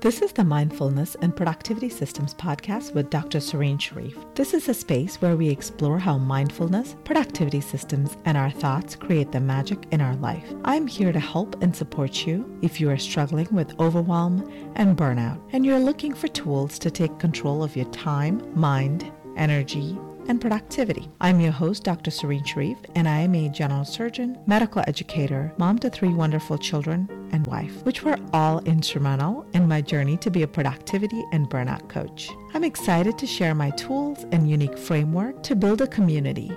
This is the Mindfulness and Productivity Systems podcast with Dr. Serene Sharif. This is a space where we explore how mindfulness, productivity systems, and our thoughts create the magic in our life. I'm here to help and support you if you are struggling with overwhelm and burnout, and you're looking for tools to take control of your time, mind, energy, and productivity. I'm your host, Dr. Serene Sharif, and I am a general surgeon, medical educator, mom to three wonderful children, and wife, which were all instrumental in my journey to be a productivity and burnout coach. I'm excited to share my tools and unique framework to build a community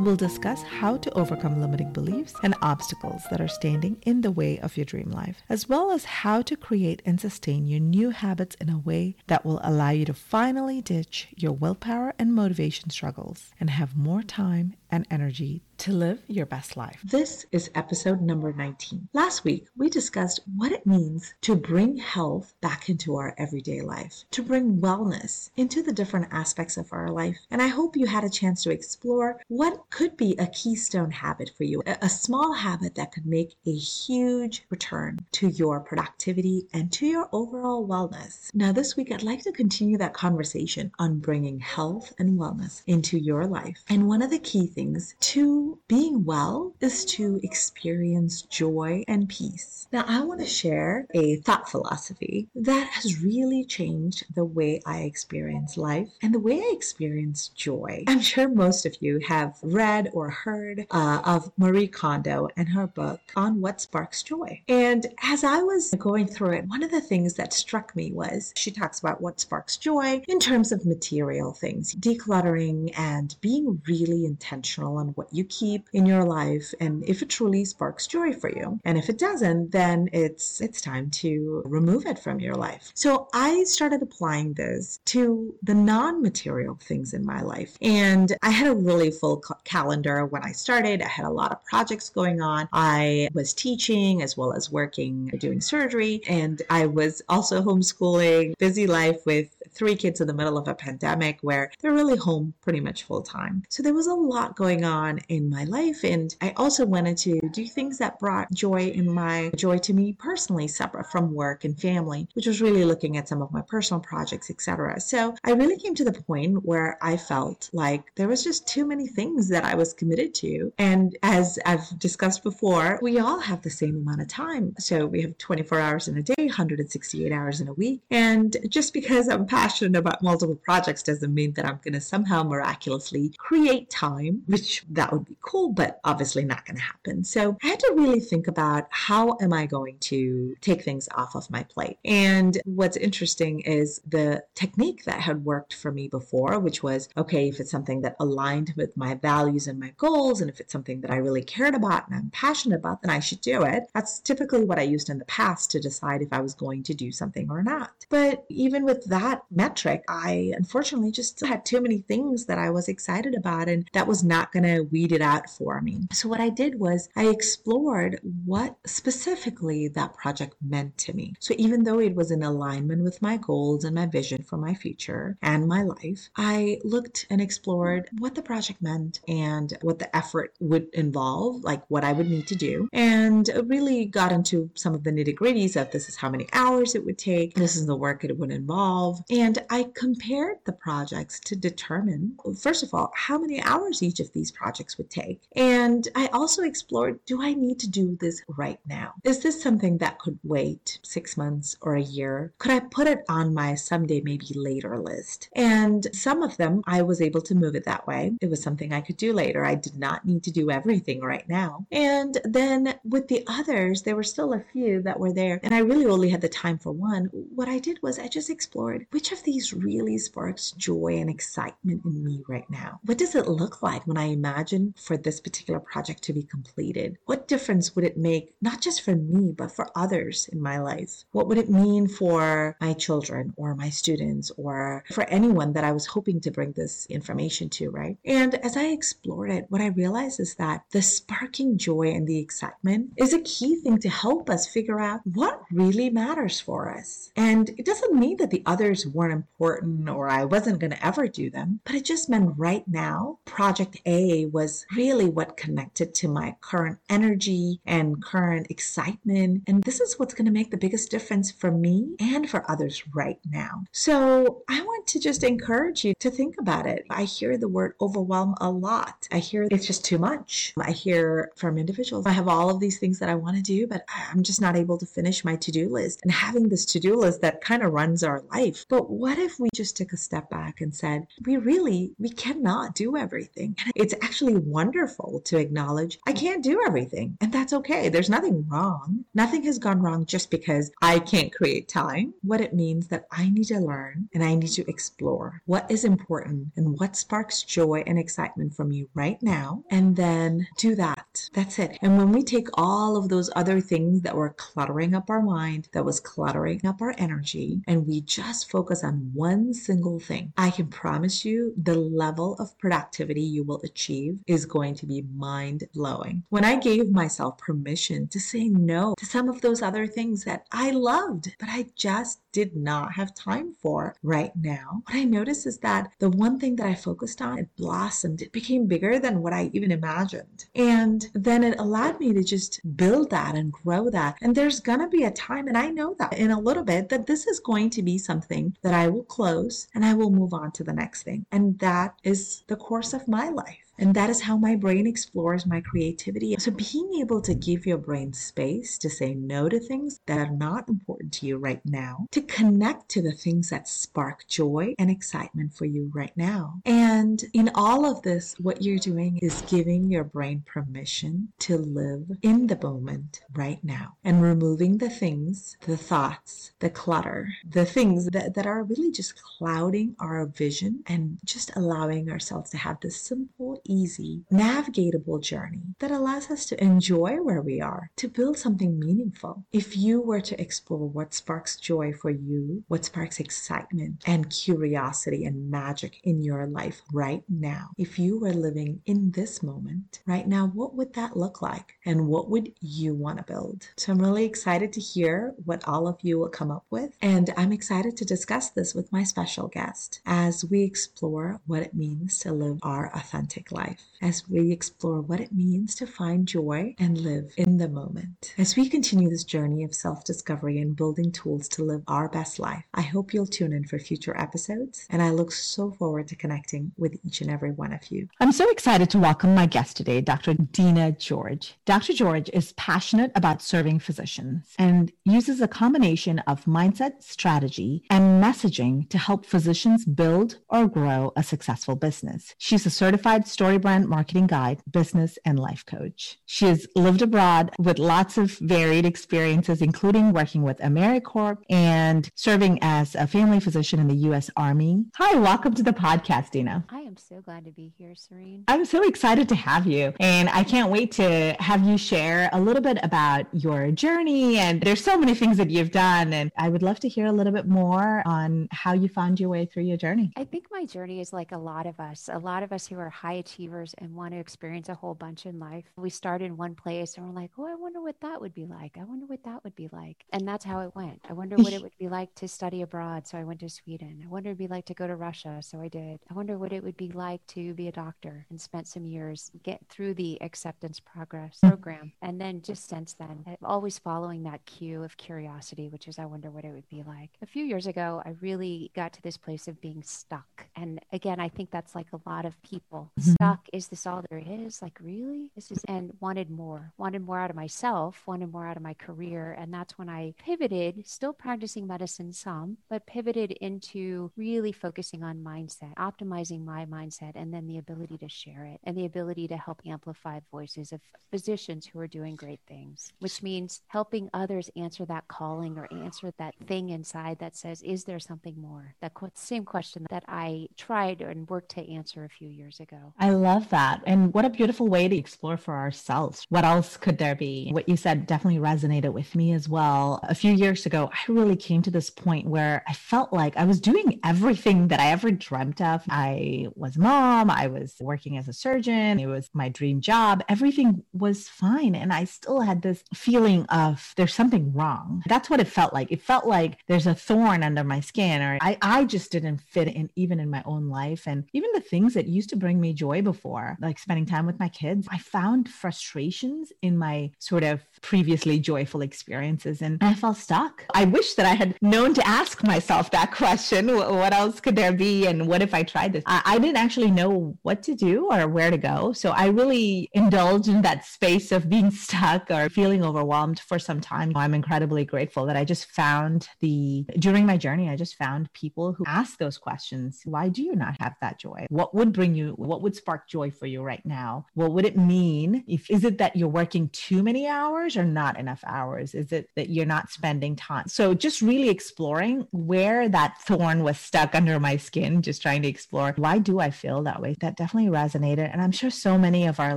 We'll discuss how to overcome limiting beliefs and obstacles that are standing in the way of your dream life, as well as how to create and sustain your new habits in a way that will allow you to finally ditch your willpower and motivation struggles and have more time and energy to live your best life. This is episode number 19. Last week, we discussed what it means to bring health back into our everyday life, to bring wellness into the different aspects of our life. And I hope you had a chance to explore what could be a keystone habit for you, a small habit that could make a huge return to your productivity and to your overall wellness. Now, this week, I'd like to continue that conversation on bringing health and wellness into your life. And one of the key things to being well is to experience joy and peace. Now, I want to share a thought philosophy that has really changed the way I experience life and the way I experience joy. I'm sure most of you have read or heard uh, of Marie Kondo and her book on what sparks joy. And as I was going through it, one of the things that struck me was she talks about what sparks joy in terms of material things, decluttering and being really intentional on what you keep in your life and if it truly sparks joy for you. And if it doesn't, then it's it's time to remove it from your life. So I started applying this to the non-material things in my life. And I had a really full calendar when I started. I had a lot of projects going on. I was teaching as well as working doing surgery and I was also homeschooling, busy life with three kids in the middle of a pandemic where they're really home pretty much full time. So there was a lot going on in my life. And I also wanted to do things that brought joy in my joy to me personally, separate from work and family, which was really looking at some of my personal projects, etc. So I really came to the point where I felt like there was just too many things that I was committed to. And as I've discussed before, we all have the same amount of time. So we have 24 hours in a day, 168 hours in a week. And just because I'm passionate about multiple projects doesn't mean that I'm going to somehow miraculously create time, which that would be cool, but obviously not going to happen. So I had to really think about how am I going to take things off of my plate. And what's interesting is the technique that had worked for me before, which was okay, if it's something that aligned with my values and my goals, and if it's something that I really cared about and I'm passionate about, then I should do it. That's typically what I used in the past to decide if I was going to do something or not. But even with that metric, I unfortunately just had too many things that I was excited about, and that was not going to weed it out for me. So, what I did was I explored what specifically that project meant to me. So, even though it was in alignment with my goals and my vision for my future and my life, I looked and explored what the project meant and what the effort would involve, like what I would need to do, and really got into some of the nitty gritties of this is how many hours it would take, this is the work it would involve. And I compared the projects to determine, first of all, how many hours each of these projects would take. And I also explored do I need to do this right now? Is this something that could wait six months or a year? Could I put it on my someday, maybe later list? And some of them I was able to move it that way. It was something I could do later. I did not need to do everything right now. And then with the others, there were still a few that were there, and I really only had the time for one. What I did was I just explored which of these really sparks joy and excitement in me right now? What does it look like when I imagine for this particular project to be completed? What difference would it make, not just for me, but for others in my life? What would it mean for my children or my students or for anyone that I was hoping to bring this information to, right? And as I explored it, what I realized is that the sparking joy and the excitement is a key thing to help us figure out what really matters for us. And it doesn't mean that the others weren't important or I wasn't going to ever do them, but it just meant right now, Project A was really what connected to my current energy and current excitement. And this is what's going to make the biggest difference for me and for others right now. So I want to just encourage you to think about it. I hear the word overwhelm a lot. I hear it's just too much. I hear from individuals, I have all of these things that I want to do, but I'm just not able to finish my to do list. And having this to do list that kind of runs our life. But what if we just took a step back and said, we really, we cannot do everything. And it's actually wonderful to acknowledge I can't do everything. And that's okay. There's nothing wrong. Nothing has gone wrong just because I can't create time. What it means that I need to learn and I need to explore what is important and what sparks joy and excitement from you right now. And then do that. That's it. And when we take all of those other things that were cluttering up our mind, that was cluttering up our energy, and we just focus on one single thing, I can promise you the level of productivity you will achieve is going to be mind blowing. When I gave myself permission to say no to some of those other things that I loved, but I just did not have time for right now, what I noticed is that the one thing that I focused on, it blossomed. It became bigger than what I even imagined. And then it allowed me to just build that and grow that. And there's going to be a time, and I know that in a little bit, that this is going to be something that I will close and I will move on to the next thing. And that is the course of my life. And that is how my brain explores my creativity. So being able to give your brain space to say no to things that are not important to you right now, to connect to the things that spark joy and excitement for you right now. And in all of this, what you're doing is giving your brain permission to live in the moment right now and removing the things, the thoughts, the clutter, the things that, that are really just clouding our vision and just allowing ourselves to have this simple, easy, navigatable journey that allows us to enjoy where we are, to build something meaningful. If you were to explore what sparks joy for you, what sparks excitement and curiosity and magic in your life right now, if you were living in this moment right now, what would that look like? And what would you want to build? So I'm really excited to hear what all of you will come up with. And I'm excited to discuss this with my special guest as we explore what it means to live our authentic life life as we explore what it means to find joy and live in the moment. As we continue this journey of self discovery and building tools to live our best life, I hope you'll tune in for future episodes, and I look so forward to connecting with each and every one of you. I'm so excited to welcome my guest today, Dr. Dina George. Dr. George is passionate about serving physicians and uses a combination of mindset, strategy, and messaging to help physicians build or grow a successful business. She's a certified StoryBrand marketing guide, business, and life coach. She has lived abroad with lots of varied experiences, including working with AmeriCorps and serving as a family physician in the U.S. Army. Hi, welcome to the podcast, Dina. I am so glad to be here, Serene. I'm so excited to have you. And I can't wait to have you share a little bit about your journey. And there's so many things that you've done. And I would love to hear a little bit more on how you found your way through your journey. I think my journey is like a lot of us, a lot of us who are high achievers and want to experience a whole bunch in life. We start in one place and we're like, oh, I wonder what that would be like. I wonder what that would be like. And that's how it went. I wonder what it would be like to study abroad. So I went to Sweden. I wonder what it'd be like to go to Russia. So I did. I wonder what it would be like to be a doctor and spent some years get through the acceptance progress program. And then just since then, always following that cue of curiosity, which is I wonder what it would be like. A few years ago, I really got to this place of being stuck. And again, I think that's like a lot of people. Mm-hmm. Mm-hmm. Stuck is this all there is? Like, really? This is, and wanted more, wanted more out of myself, wanted more out of my career. And that's when I pivoted, still practicing medicine some, but pivoted into really focusing on mindset, optimizing my mindset and then the ability to share it and the ability to help amplify voices of physicians who are doing great things, which means helping others answer that calling or answer that thing inside that says, Is there something more? That same question that I tried and worked to answer a few years ago. I love that. And what a beautiful way to explore for ourselves. What else could there be? What you said definitely resonated with me as well. A few years ago, I really came to this point where I felt like I was doing everything that I ever dreamt of. I was mom, I was working as a surgeon, it was my dream job. Everything was fine. And I still had this feeling of there's something wrong. That's what it felt like. It felt like there's a thorn under my skin, or I, I just didn't fit in even in my own life. And even the things that used to bring me joy before, like spending time with my kids, I found frustrations in my sort of previously joyful experiences and I felt stuck. I wish that I had known to ask myself that question what else could there be? And what if I tried this? I, I didn't actually know what to do or where to go. So I really indulged in that space of being stuck or feeling overwhelmed for some time. I'm incredibly grateful that I just found the, during my journey, I just found people who ask those questions. Why do you not have that joy? What would bring you, what would spark joy for you right now? What would it mean? If, is it that you're working too many hours or not enough hours? Is it that you're not spending time? So just really exploring where that thorn was stuck under my skin, just trying to explore why do I feel that way? That definitely resonated. And I'm sure so many of our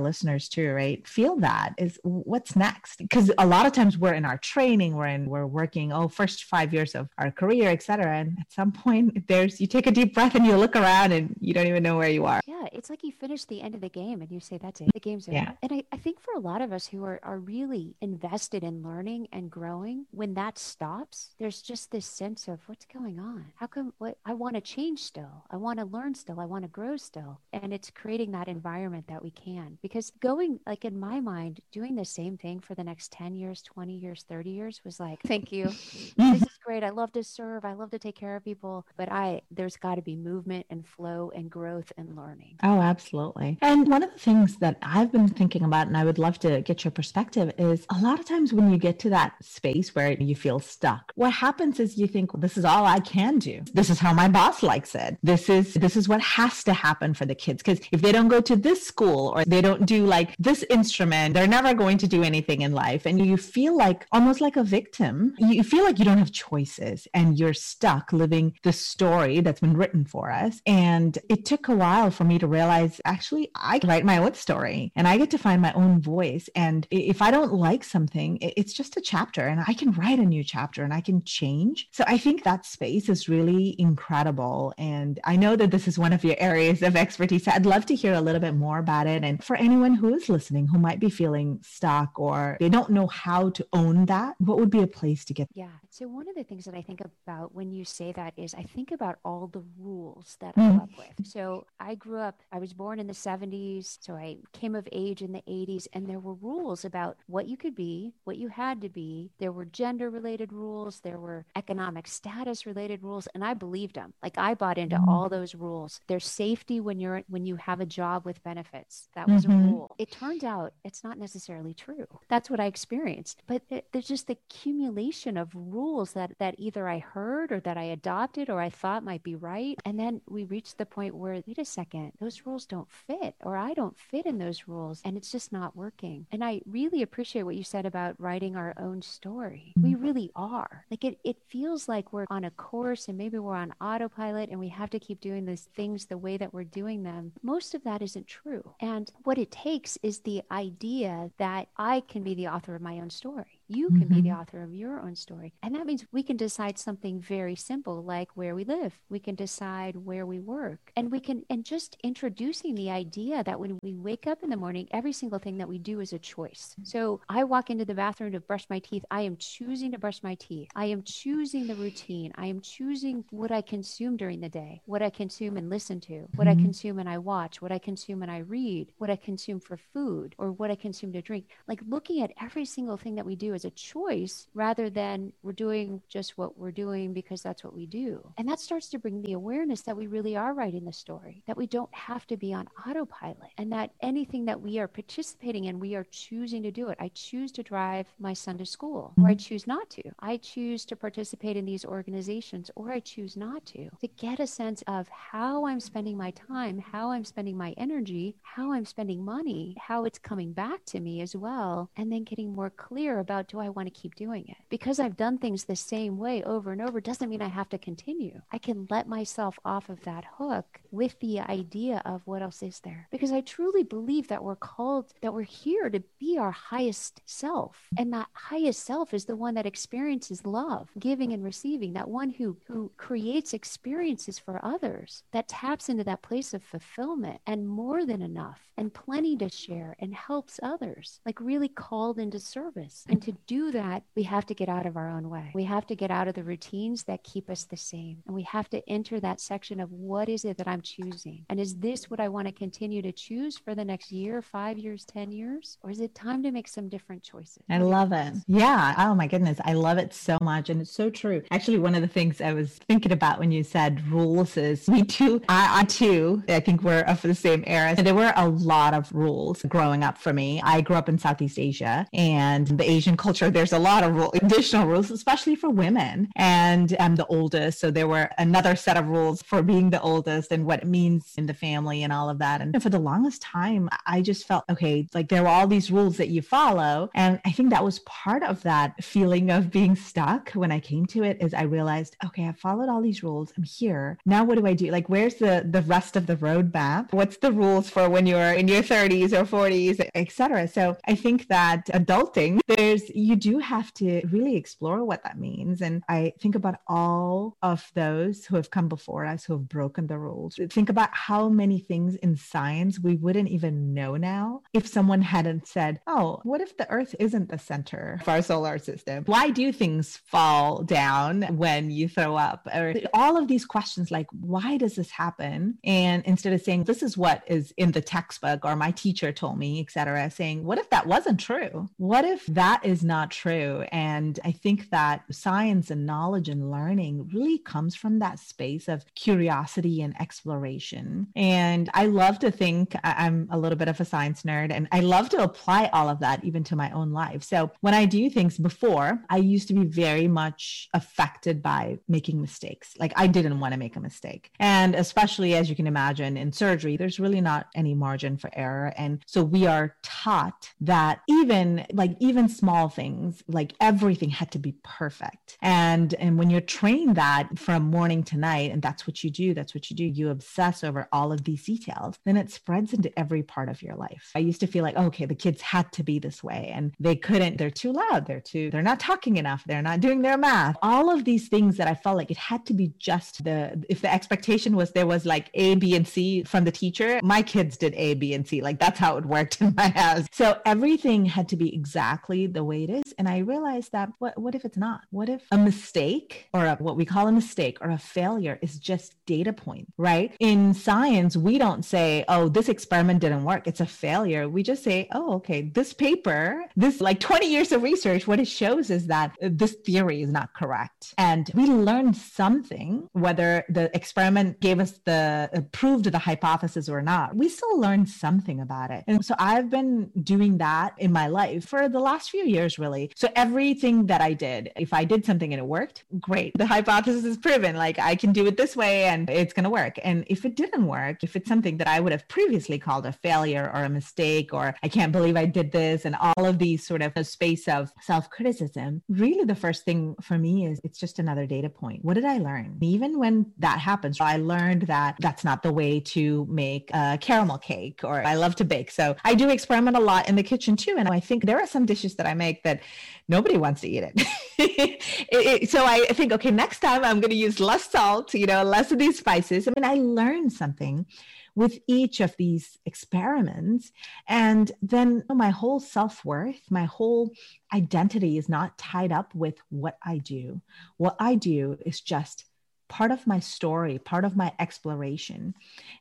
listeners too, right? Feel that is what's next. Because a lot of times we're in our training, we're in, we're working, oh, first five years of our career, et cetera. And at some point there's, you take a deep breath and you look around and you don't even know where you are. Yeah. It's like you finish the end of the game and you say, that's it. The game's over. Yeah. And I, I think for a lot of us who are, are really invested in learning and growing, when that stops, there's just this sense of what's going on? How come what I want to change still? I want to learn still. I want to grow still. And it's creating that environment that we can. Because going, like in my mind, doing the same thing for the next 10 years, 20 years, 30 years was like, thank you. this is great. I love to serve. I love to take care of people. But I, there's got to be movement and flow and growth and learning. Oh, absolutely. And one of the things that I've been thinking about, and I would love to get your perspective, is a lot of times when you get to that space where you feel stuck, what happens is you think, well, this is all I can do. This is how my boss likes it. This is this is what has to happen for the kids. Because if they don't go to this school or they don't do like this instrument, they're never going to do anything in life. And you feel like almost like a victim. You feel like you don't have choices and you're stuck living the story that's been written for us. And it took a while for me to realize actually I write my own story and I get to find my own voice. And if I don't like something, it's just a chapter and I can write a new chapter and I can change. So I think that space is really incredible. And I know that this is one of your areas of expertise. I'd love to hear a little bit more about it. And for anyone who is listening who might be feeling stuck or they don't know how to own that, what would be a place to get? Yeah. So one of the things that I think about when you say that is I think about all the rules that mm. I grew up with. So I grew up, I was born in the 70s. So I came of age in the 80s, and there were rules about what you could be, what you had to be. There were gender related rules, there were economic status related rules, and I believed them. Like I bought into mm. all those rules. There's safety when you're when you have a job with benefits. That was mm-hmm. a rule. It turned out it's not necessarily true. That's what I experienced. But it, there's just the accumulation of rules that that either I heard or that I adopted or I thought might be right. And then we reached the point where wait a second, those rules don't fit or I don't fit in those rules and it's just not working. And I really appreciate what you said about writing our own story. We mm-hmm. really are. Like it it feels like we're on a course and maybe we're on autopilot and we have to keep doing these things the way that we're doing them. Most of that isn't true. And what it takes is the idea that I can be the author of my own story. You can mm-hmm. be the mm-hmm. author of your own story. And that means we can decide something very simple like where we live. We can decide where we work. And we can, and just introducing the idea that when we wake up in the morning, every single thing that we do is a choice. So I walk into the bathroom to brush my teeth. I am choosing to brush my teeth. I am choosing the routine. I am choosing what I consume during the day, what I consume and listen to, what mm-hmm. I consume and I watch, what I consume and I read, what I consume for food, or what I consume to drink. Like looking at every single thing that we do do as a choice rather than we're doing just what we're doing because that's what we do. And that starts to bring the awareness that we really are writing the story, that we don't have to be on autopilot, and that anything that we are participating in, we are choosing to do it. I choose to drive my son to school, or I mm-hmm. choose not to. I choose to participate in these organizations, or I choose not to. To get a sense of how I'm spending my time, how I'm spending my energy, how I'm spending money, how it's coming back to me as well, and then getting more clear about do I want to keep doing it? Because I've done things the same way over and over doesn't mean I have to continue. I can let myself off of that hook with the idea of what else is there. Because I truly believe that we're called, that we're here to be our highest self. And that highest self is the one that experiences love, giving and receiving, that one who, who creates experiences for others, that taps into that place of fulfillment and more than enough and plenty to share and helps others, like really called into service. And to do that, we have to get out of our own way. We have to get out of the routines that keep us the same. And we have to enter that section of what is it that I'm choosing? And is this what I want to continue to choose for the next year, five years, 10 years? Or is it time to make some different choices? I love it. Yeah. Oh my goodness. I love it so much. And it's so true. Actually, one of the things I was thinking about when you said rules is me too. I, I too, I think we're of the same era. There were a lot of rules growing up for me. I grew up in Southeast Asia and the Asian culture, there's a lot of rule, additional rules, especially for women. And I'm the oldest. So there were another set of rules for being the oldest and what it means in the family and all of that. And for the longest time, I just felt, okay, like there were all these rules that you follow. And I think that was part of that feeling of being stuck when I came to it is I realized, okay, I followed all these rules. I'm here. Now what do I do? Like, where's the, the rest of the roadmap? What's the rules for when you're in your 30s or 40s, etc. So I think that adulting, there's you do have to really explore what that means. And I think about all of those who have come before us who have broken the rules. Think about how many things in science we wouldn't even know now if someone hadn't said, Oh, what if the earth isn't the center of our solar system? Why do things fall down when you throw up? Or all of these questions like, why does this happen? And instead of saying, This is what is in the textbook or my teacher told me, etc., saying, what if that wasn't true? What if that is not true? And I think that science and knowledge and learning really comes from that space of curiosity and exploration. And I love to think I'm a little bit of a science nerd and I love to apply all of that even to my own life. So when I do things before, I used to be very much affected by making mistakes. Like I didn't want to make a mistake. And especially as you can imagine in surgery, there's really not any margin for error. And so we are taught that even like even small things, like everything had to be perfect. And and when you're trained that from morning to night, and that's what you do, that's what you do, you obsess over all of these details, then it spreads into every part of your life. I used to feel like, okay, the kids had to be this way and they couldn't, they're too loud, they're too, they're not talking enough, they're not doing their math. All of these things that I felt like it had to be just the if the expectation was there was like A, B, and C from the teacher, my kids did a b and C. Like that's how it worked in my house. So everything had to be exactly the way it is. And I realized that what, what if it's not? What if a mistake or a, what we call a mistake or a failure is just data point, right? In science, we don't say, oh, this experiment didn't work. It's a failure. We just say, oh, okay, this paper, this like 20 years of research, what it shows is that this theory is not correct. And we learned something, whether the experiment gave us the, uh, proved the hypothesis or not. We still learned something about it. And so I've been doing that in my life for the last few years, really. So everything that I did, if I did something and it worked, great. The hypothesis is proven. Like I can do it this way and it's going to work. And if it didn't work, if it's something that I would have previously called a failure or a mistake, or I can't believe I did this, and all of these sort of a space of self criticism, really the first thing for me is it's just another data point. What did I learn? Even when that happens, I learned that that's not the way to make a caramel cake or I love to bake. So I do experiment a lot in the kitchen too. And I think there are some dishes that I make that nobody wants to eat it. it, it so I think, okay, next time I'm going to use less salt, you know, less of these spices. I mean, I learned something with each of these experiments. And then my whole self worth, my whole identity is not tied up with what I do. What I do is just part of my story, part of my exploration.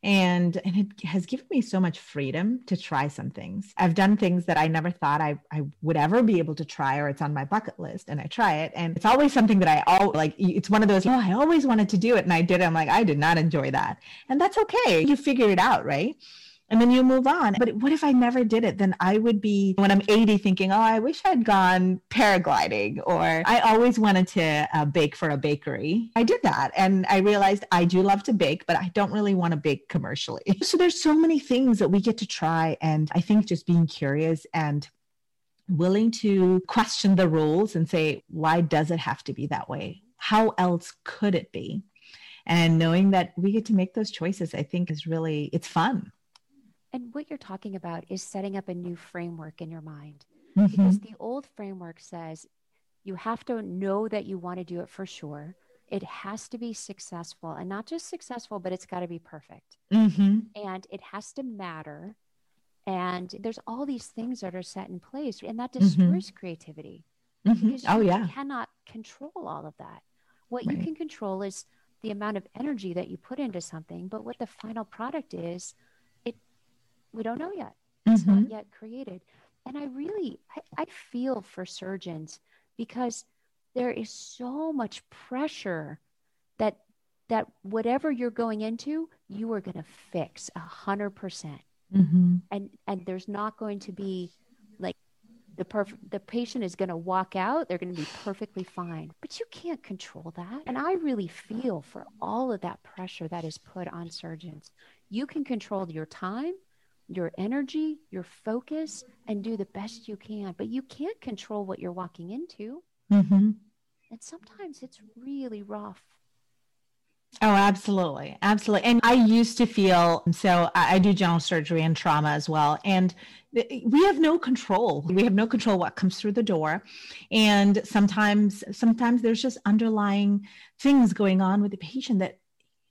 And, and it has given me so much freedom to try some things. I've done things that I never thought I, I would ever be able to try, or it's on my bucket list and I try it. And it's always something that I all like, it's one of those, oh, I always wanted to do it. And I did it. I'm like, I did not enjoy that. And that's okay. You figure it out, right? And then you move on. But what if I never did it? Then I would be, when I'm 80, thinking, oh, I wish I'd gone paragliding, or I always wanted to uh, bake for a bakery. I did that. And I realized I do love to bake, but I don't really want to bake commercially. So there's so many things that we get to try. And I think just being curious and willing to question the rules and say, why does it have to be that way? How else could it be? And knowing that we get to make those choices, I think is really, it's fun. And what you're talking about is setting up a new framework in your mind. Mm-hmm. Because the old framework says you have to know that you want to do it for sure. It has to be successful and not just successful, but it's got to be perfect. Mm-hmm. And it has to matter. And there's all these things that are set in place, and that mm-hmm. destroys mm-hmm. creativity. Because oh, yeah. You cannot control all of that. What right. you can control is the amount of energy that you put into something, but what the final product is, we don't know yet. It's mm-hmm. not yet created. And I really, I, I feel for surgeons because there is so much pressure that that whatever you're going into, you are going to fix a hundred percent. Mm-hmm. And and there's not going to be like the perfect the patient is going to walk out they're going to be perfectly fine but you can't control that and i really feel for all of that pressure that is put on surgeons you can control your time your energy, your focus, and do the best you can. But you can't control what you're walking into. Mm-hmm. And sometimes it's really rough. Oh, absolutely. Absolutely. And I used to feel so I, I do general surgery and trauma as well. And we have no control. We have no control what comes through the door. And sometimes, sometimes there's just underlying things going on with the patient that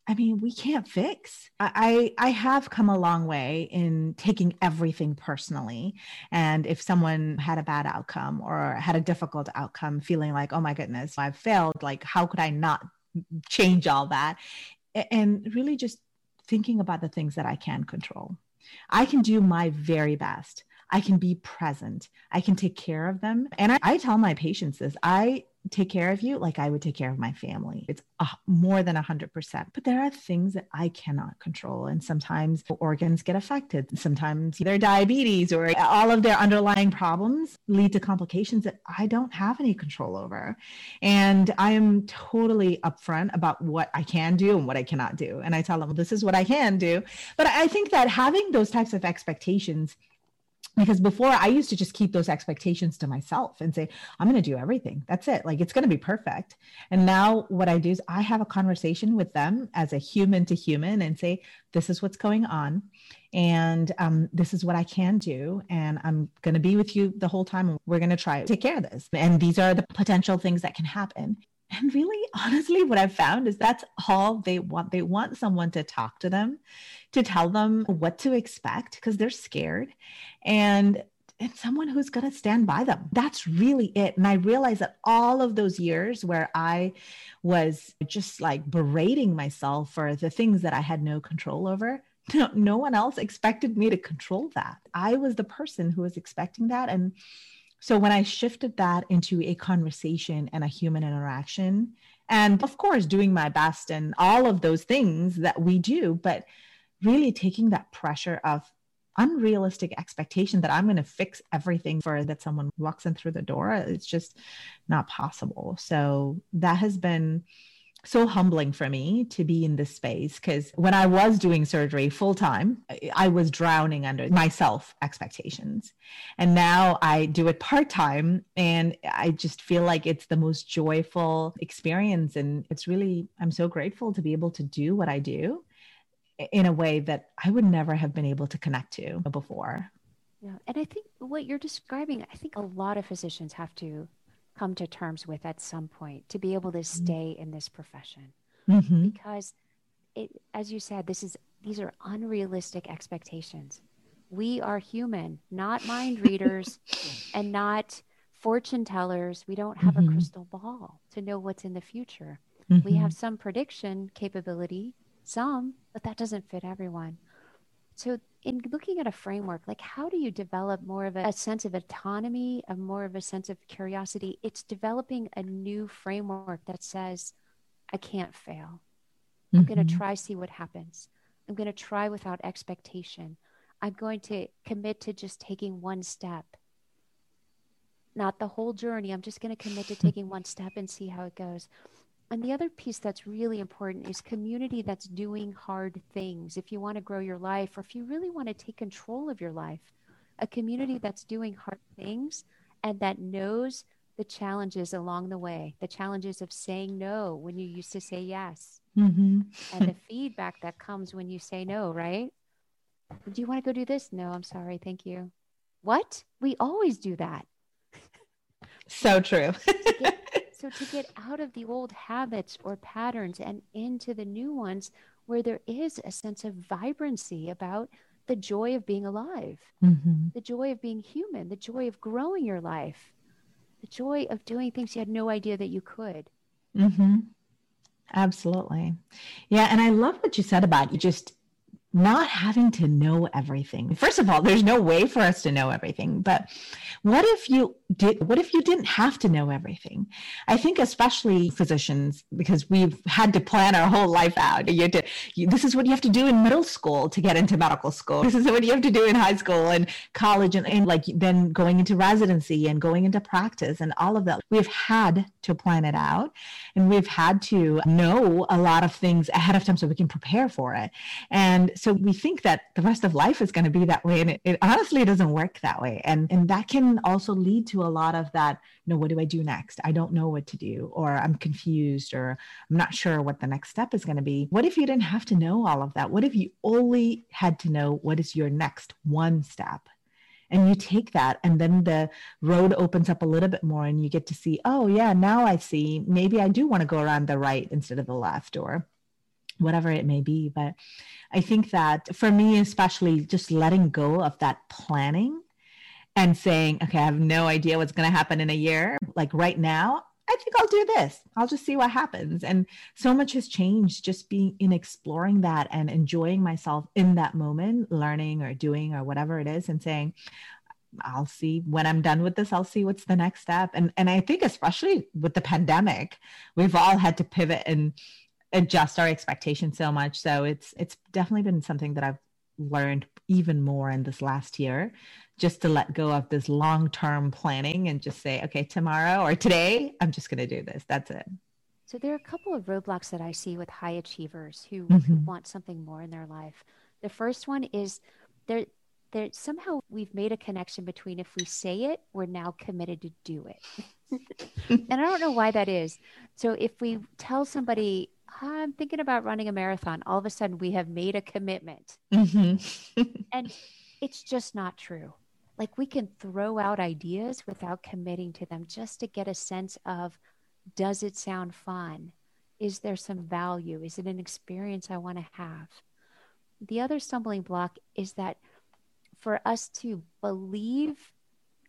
I mean, we can't fix. I I have come a long way in taking everything personally. And if someone had a bad outcome or had a difficult outcome, feeling like, oh my goodness, I've failed, like how could I not change all that? And really just thinking about the things that I can control. I can do my very best. I can be present. I can take care of them. And I, I tell my patients this I take care of you like I would take care of my family. It's more than 100%. But there are things that I cannot control. And sometimes organs get affected. Sometimes their diabetes or all of their underlying problems lead to complications that I don't have any control over. And I am totally upfront about what I can do and what I cannot do. And I tell them, well, this is what I can do. But I think that having those types of expectations because before I used to just keep those expectations to myself and say, I'm going to do everything. That's it. Like it's going to be perfect. And now what I do is I have a conversation with them as a human to human and say, this is what's going on. And um, this is what I can do. And I'm going to be with you the whole time. We're going to try to take care of this. And these are the potential things that can happen. And really, honestly, what I've found is that's all they want. They want someone to talk to them, to tell them what to expect because they're scared. And and someone who's going to stand by them. That's really it. And I realized that all of those years where I was just like berating myself for the things that I had no control over, no, no one else expected me to control that. I was the person who was expecting that. And so when I shifted that into a conversation and a human interaction, and of course, doing my best and all of those things that we do, but really taking that pressure of unrealistic expectation that I'm going to fix everything for that someone walks in through the door, it's just not possible. So that has been so humbling for me to be in this space because when I was doing surgery full time, I was drowning under myself expectations. And now I do it part time and I just feel like it's the most joyful experience. And it's really, I'm so grateful to be able to do what I do in a way that I would never have been able to connect to before. Yeah. And I think what you're describing, I think a lot of physicians have to come to terms with at some point to be able to mm-hmm. stay in this profession mm-hmm. because it as you said this is these are unrealistic expectations we are human not mind readers and not fortune tellers we don't have mm-hmm. a crystal ball to know what's in the future Mm-hmm. We have some prediction capability, some, but that doesn't fit everyone. So, in looking at a framework, like how do you develop more of a, a sense of autonomy, a more of a sense of curiosity? It's developing a new framework that says, I can't fail. I'm mm-hmm. going to try, see what happens. I'm going to try without expectation. I'm going to commit to just taking one step, not the whole journey. I'm just going to commit to taking one step and see how it goes. And the other piece that's really important is community that's doing hard things. If you want to grow your life, or if you really want to take control of your life, a community that's doing hard things and that knows the challenges along the way, the challenges of saying no when you used to say yes, mm-hmm. and the feedback that comes when you say no, right? Do you want to go do this? No, I'm sorry. Thank you. What? We always do that. So true. So to get out of the old habits or patterns and into the new ones where there is a sense of vibrancy about the joy of being alive, mm-hmm. the joy of being human, the joy of growing your life, the joy of doing things you had no idea that you could. Mm-hmm. Absolutely. Yeah. And I love what you said about you just not having to know everything. First of all, there's no way for us to know everything, but what if you did what if you didn't have to know everything? I think especially physicians because we've had to plan our whole life out. You had to, you, this is what you have to do in middle school to get into medical school. This is what you have to do in high school and college and, and like then going into residency and going into practice and all of that. We've had to plan it out and we've had to know a lot of things ahead of time so we can prepare for it. And so we think that the rest of life is going to be that way and it, it honestly doesn't work that way. And and that can also lead to a lot of that you know what do i do next? I don't know what to do or i'm confused or i'm not sure what the next step is going to be. What if you didn't have to know all of that? What if you only had to know what is your next one step? And you take that and then the road opens up a little bit more and you get to see oh yeah now i see maybe i do want to go around the right instead of the left or whatever it may be. But I think that for me, especially just letting go of that planning and saying, okay, I have no idea what's going to happen in a year. Like right now, I think I'll do this. I'll just see what happens. And so much has changed just being in exploring that and enjoying myself in that moment, learning or doing or whatever it is, and saying, I'll see when I'm done with this, I'll see what's the next step. And and I think especially with the pandemic, we've all had to pivot and adjust our expectations so much. So it's it's definitely been something that I've learned even more in this last year just to let go of this long-term planning and just say okay tomorrow or today i'm just going to do this. That's it. So there are a couple of roadblocks that i see with high achievers who, mm-hmm. who want something more in their life. The first one is there there somehow we've made a connection between if we say it we're now committed to do it. And i don't know why that is. So if we tell somebody I'm thinking about running a marathon. All of a sudden, we have made a commitment. Mm-hmm. and it's just not true. Like we can throw out ideas without committing to them just to get a sense of does it sound fun? Is there some value? Is it an experience I want to have? The other stumbling block is that for us to believe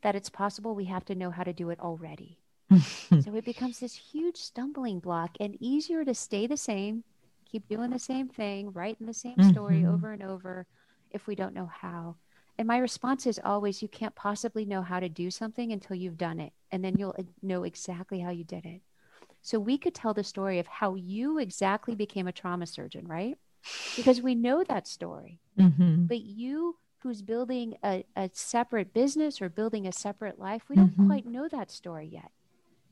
that it's possible, we have to know how to do it already. so it becomes this huge stumbling block and easier to stay the same, keep doing the same thing, writing the same story mm-hmm. over and over if we don't know how. And my response is always you can't possibly know how to do something until you've done it. And then you'll know exactly how you did it. So we could tell the story of how you exactly became a trauma surgeon, right? Because we know that story. Mm-hmm. But you who's building a, a, separate business or building a separate life, we don't mm-hmm. quite know that story yet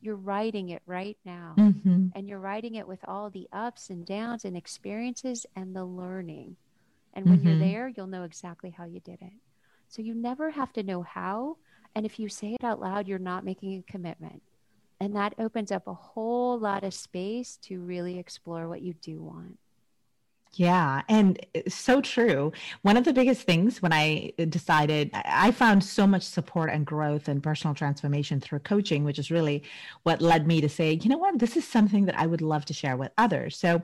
you're writing it right now. Mm-hmm. and you're writing it with all the ups and downs and experiences and the learning. And when mm-hmm. you're there you'll know exactly how you did it. So you never have to know how. And if you say it out loud you're not making a commitment. And that opens up a whole lot of space to really explore what you do want yeah, and uh, so true. One of the biggest things when I uh, decided, I found so much support and growth and personal transformation through coaching, which is really what led me to say, you know what, this is something that I would love to share with others. So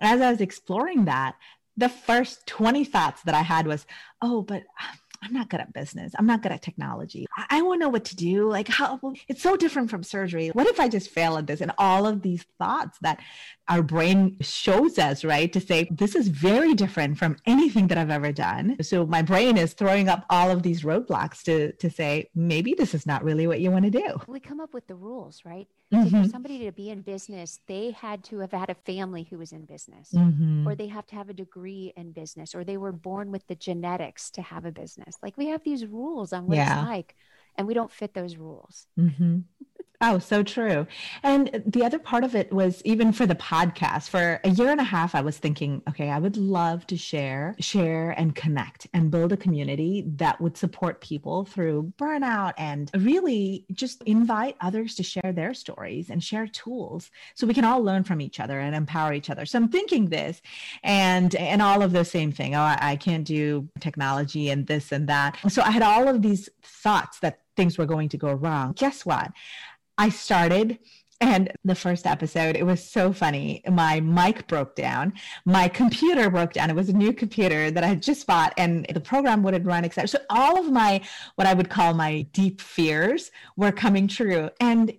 as I was exploring that, the first 20 thoughts that I had was, oh, but um, I'm not good at business. I'm not good at technology. I, I won't know what to do. Like how it's so different from surgery. What if I just fail at this? And all of these thoughts that our brain shows us, right? To say, this is very different from anything that I've ever done. So my brain is throwing up all of these roadblocks to, to say, maybe this is not really what you want to do. We come up with the rules, right? Mm-hmm. So for somebody to be in business, they had to have had a family who was in business, mm-hmm. or they have to have a degree in business, or they were born with the genetics to have a business. Like we have these rules on what yeah. it's like, and we don't fit those rules. Mm-hmm. Oh, so true. And the other part of it was even for the podcast. For a year and a half, I was thinking, okay, I would love to share, share and connect and build a community that would support people through burnout and really just invite others to share their stories and share tools so we can all learn from each other and empower each other. So I'm thinking this and and all of the same thing. Oh, I, I can't do technology and this and that. So I had all of these thoughts that things were going to go wrong. Guess what? I started and the first episode, it was so funny. My mic broke down. My computer broke down. It was a new computer that I had just bought and the program wouldn't run, etc. So all of my, what I would call my deep fears were coming true. And,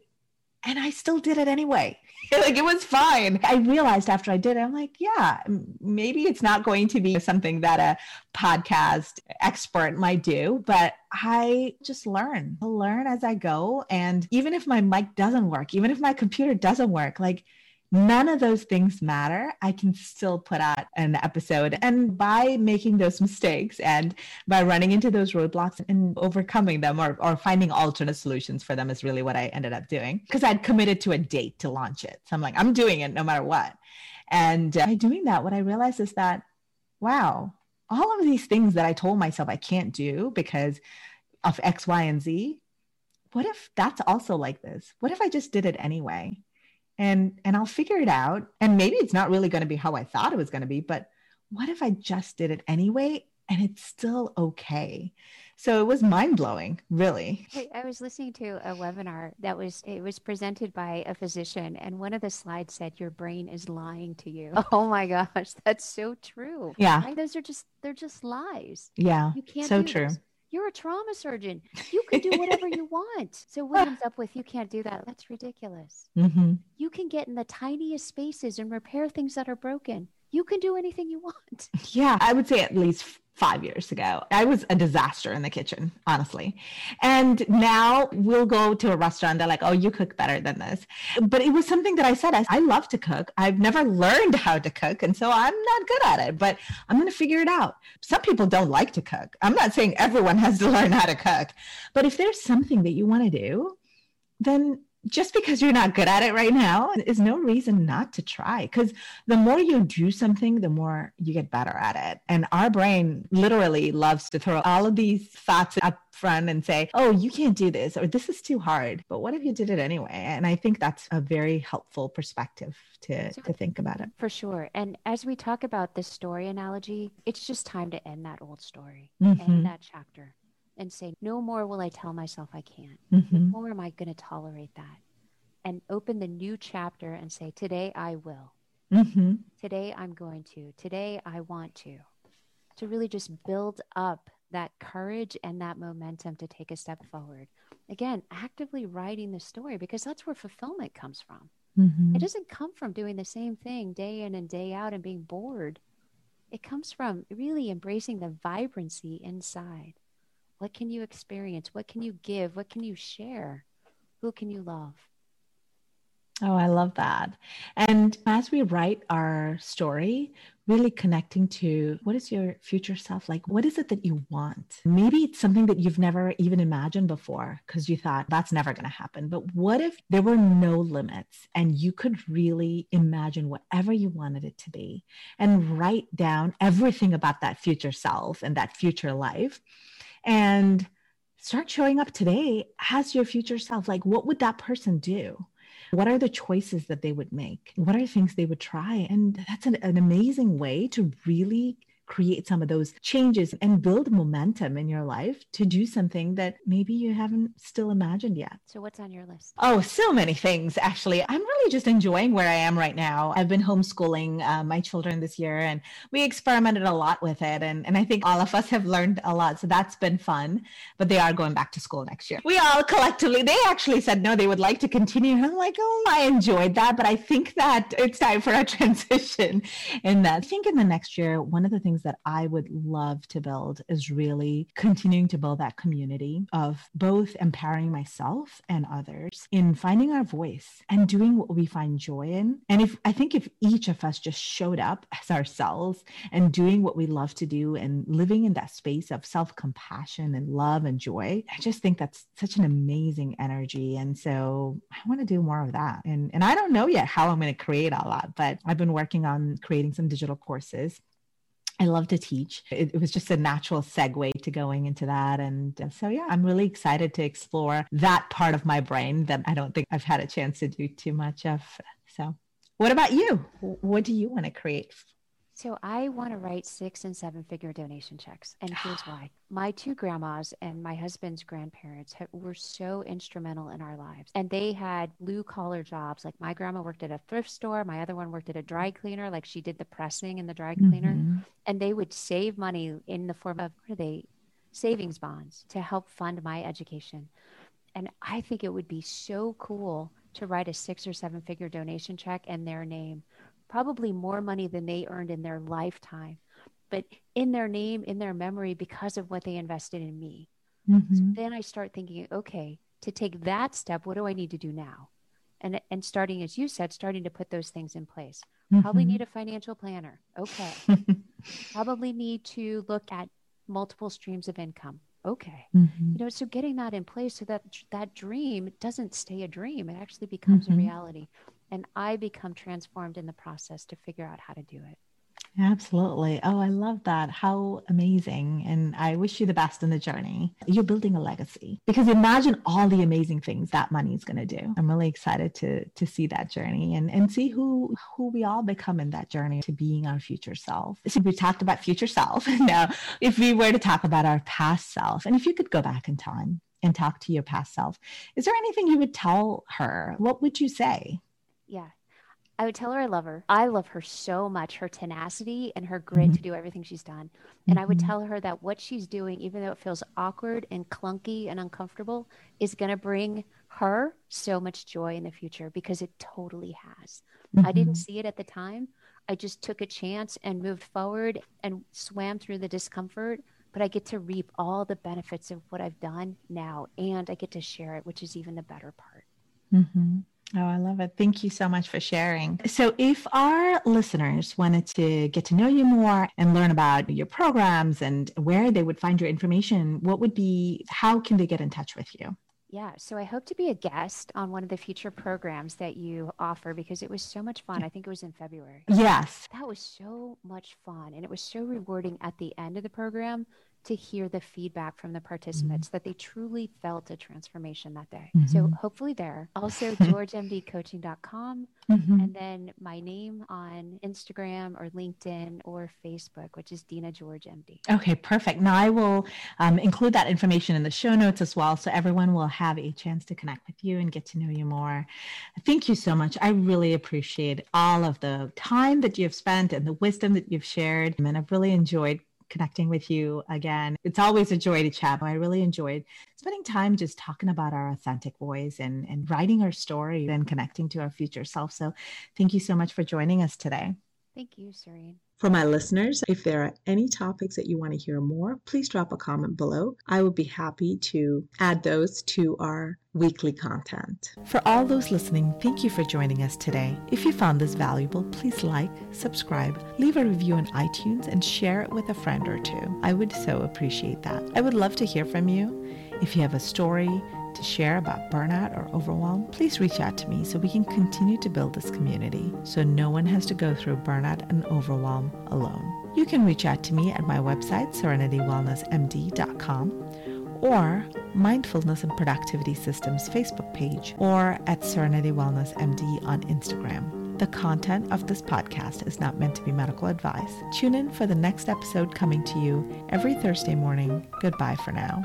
and I still did it anyway. like it was fine. I realized after I did it, I'm like, yeah, maybe it's not going to be something that a podcast expert might do, but I just learn, I learn as I go. And even if my mic doesn't work, even if my computer doesn't work, like none of those things matter. I can still put out an episode. And by making those mistakes and by running into those roadblocks and overcoming them or, or finding alternate solutions for them is really what I ended up doing because I'd committed to a date to launch it. So I'm like, I'm doing it no matter what. And uh, by doing that, what I realized is that, wow, all of these things that I told myself I can't do because of X, Y, and Z. What if that's also like this? What if I just did it anyway? And and I'll figure it out. And maybe it's not really going to be how I thought it was going to be, but what if I just did it anyway and it's still okay? So it was mind blowing, really. I was listening to a webinar that was it was presented by a physician, and one of the slides said, "Your brain is lying to you." Oh my gosh, that's so true. Yeah, right? those are just they're just lies. Yeah, you can't. So true. You're a trauma surgeon. You can do whatever you want. So what comes up with you can't do that? That's ridiculous. Mm-hmm. You can get in the tiniest spaces and repair things that are broken. You can do anything you want. Yeah, I would say at least five years ago. I was a disaster in the kitchen, honestly. And now we'll go to a restaurant. They're like, oh, you cook better than this. But it was something that I said, I, I love to cook. I've never learned how to cook. And so I'm not good at it, but I'm going to figure it out. Some people don't like to cook. I'm not saying everyone has to learn how to cook. But if there's something that you want to do, then just because you're not good at it right now is no reason not to try. Because the more you do something the more you get better at it. And our brain literally loves to throw all of these thoughts up front and say oh you can't do this or this is too hard. But what if you did it anyway? And i think that's a very helpful perspective to to think about it. For sure. And as we talk about this story analogy it's just time to end that old story mm-hmm. end that chapter and say, no more will I tell myself I can't. Mm-hmm. No more am I going to tolerate that. And open the new chapter and say, today I will. Mm-hmm. Today I'm going to. Today I want to. To really just build up that courage and that momentum to take a step forward. Again, actively writing the story because that's where fulfillment comes from. Mm-hmm. It doesn't come from doing the same thing day in and day out and being bored. It comes from really embracing the vibrancy inside. What can you experience? What can you give? What can you share? Who can you love? Oh, I love that. And as we write our story, really connecting to what is your future self like? What is it that you want? Maybe it's something that you've never even imagined before because you thought that's never going to happen. But what if there were no limits and you could really imagine whatever you wanted it to be and write down everything about that future self and that future life? And start showing up today as your future self. Like, what would that person do? What are the choices that they would make? What are things they would try? And that's an, an amazing way to really create some of those changes and build momentum in your life to do something that maybe you haven't still imagined yet. So, what's on your list? Oh, so many things, actually. I'm really just enjoying where I am right now. I've been homeschooling uh, my children this year and we experimented a lot with it. And, and I think all of us have learned a lot. So, that's been fun. But they are going back to school next year. We all collectively, they actually said no, they would like to continue. And I'm like, oh, I enjoyed that. But I think that it's time for a transition in that. I think in the next year, one of the things that I would love to build is really continuing to build that community of both empowering myself and others in finding our voice and doing what we find joy in. And if I think if each of us just showed up as ourselves and doing what we love to do and living in that space of self compassion and love and joy, I just think that's such an amazing energy. And so I want to do more of that. And, and I don't know yet how I'm going to create all that, but I've been working on creating some digital courses I love to teach. It, it, was just a natural segue to going into that. And so, yeah, I'm really excited to explore that part of my brain that I don't think I've had a chance to do too much of. So, what about you? What do you want to create so I want to write six and seven figure donation checks. And here's why. My two grandmas and my husband's grandparents were so instrumental in our lives. And they had blue collar jobs. Like my grandma worked at a thrift store. My other one worked at a dry cleaner. Like she did the pressing in the dry cleaner. Mm-hmm. And they would save money in the form of, what are they? Savings bonds to help fund my education. And I think it would be so cool to write a six or seven figure donation check in their name probably more money than they earned in their lifetime, but in their name, in their memory, because of what they invested in me. Mm-hmm. So then I start thinking, okay, to take that step, what do I need to do now? And, and starting, as you said, starting to put those things in place. Mm-hmm. Probably need a financial planner. Okay. probably need to look at multiple streams of income. Okay. Mm-hmm. You know, so getting that in place so that that dream doesn't stay a dream, it actually becomes a mm-hmm. reality and I become transformed in the process to figure out how to do it. Absolutely. Oh, I love that. How amazing. And I wish you the best in the journey. You're building a legacy because imagine all the amazing things that money is going to do. I'm really excited to to see that journey and and see who who we all become in that journey to being our future self. So we talked about future self. now, if we were to talk about our past self and if you could go back in time and talk to your past self, is there anything you would tell her? What would you say? Yeah. I would tell her I love her. I love her so much, her tenacity and her grit mm-hmm. to do everything she's done. And mm-hmm. I would mm-hmm. tell her that what she's doing, even though it feels awkward and clunky and uncomfortable, is going to bring her so much joy in the future because it totally has. Mm-hmm. I didn't mm-hmm. see it at the time. I just took a chance and moved forward and swam through the discomfort. But I get to reap all the benefits of what I've done now, and I get to share it, which is even the better part. Oh, I love it. Thank you so much for sharing. So, if our listeners wanted to get to know you more and learn about your programs and where they would find your information, what would be, how can they get in touch with you? Yeah, so I hope to be a guest on one of the future programs that you offer because it was so much fun. I think it was in February. Yes. That was so much fun. And it was so rewarding at the end of the program to hear the feedback from the participants mm-hmm. that they truly felt a transformation that day. Mm-hmm. So hopefully there. Also georgemdcoaching.com mm-hmm. and then my name on Instagram or LinkedIn or Facebook, which is Dina George MD. Okay, perfect. Now I will um, include that information in the show notes as well. So everyone will have a chance to connect with you and get to know you more. Thank you so much. I really appreciate all of the time that you've spent and the wisdom that you've shared. And I've really enjoyed connecting with you again. It's always a joy to chat. I really enjoyed spending time just talking about our authentic voice and, and writing our story and connecting to our future self. So thank you so much for joining us today. Thank you, Serene. For my listeners, if there are any topics that you want to hear more, please drop a comment below. I would be happy to add those to our weekly content. For all those listening, thank you for joining us today. If you found this valuable, please like, subscribe, leave a review on iTunes, and share it with a friend or two. I would so appreciate that. I would love to hear from you. If you have a story, to share about burnout or overwhelm, please reach out to me so we can continue to build this community so no one has to go through burnout and overwhelm alone. You can reach out to me at my website, serenitywellnessmd.com or Mindfulness and Productivity Systems Facebook page or at Serenity Wellness MD on Instagram. The content of this podcast is not meant to be medical advice. Tune in for the next episode coming to you every Thursday morning. Goodbye for now.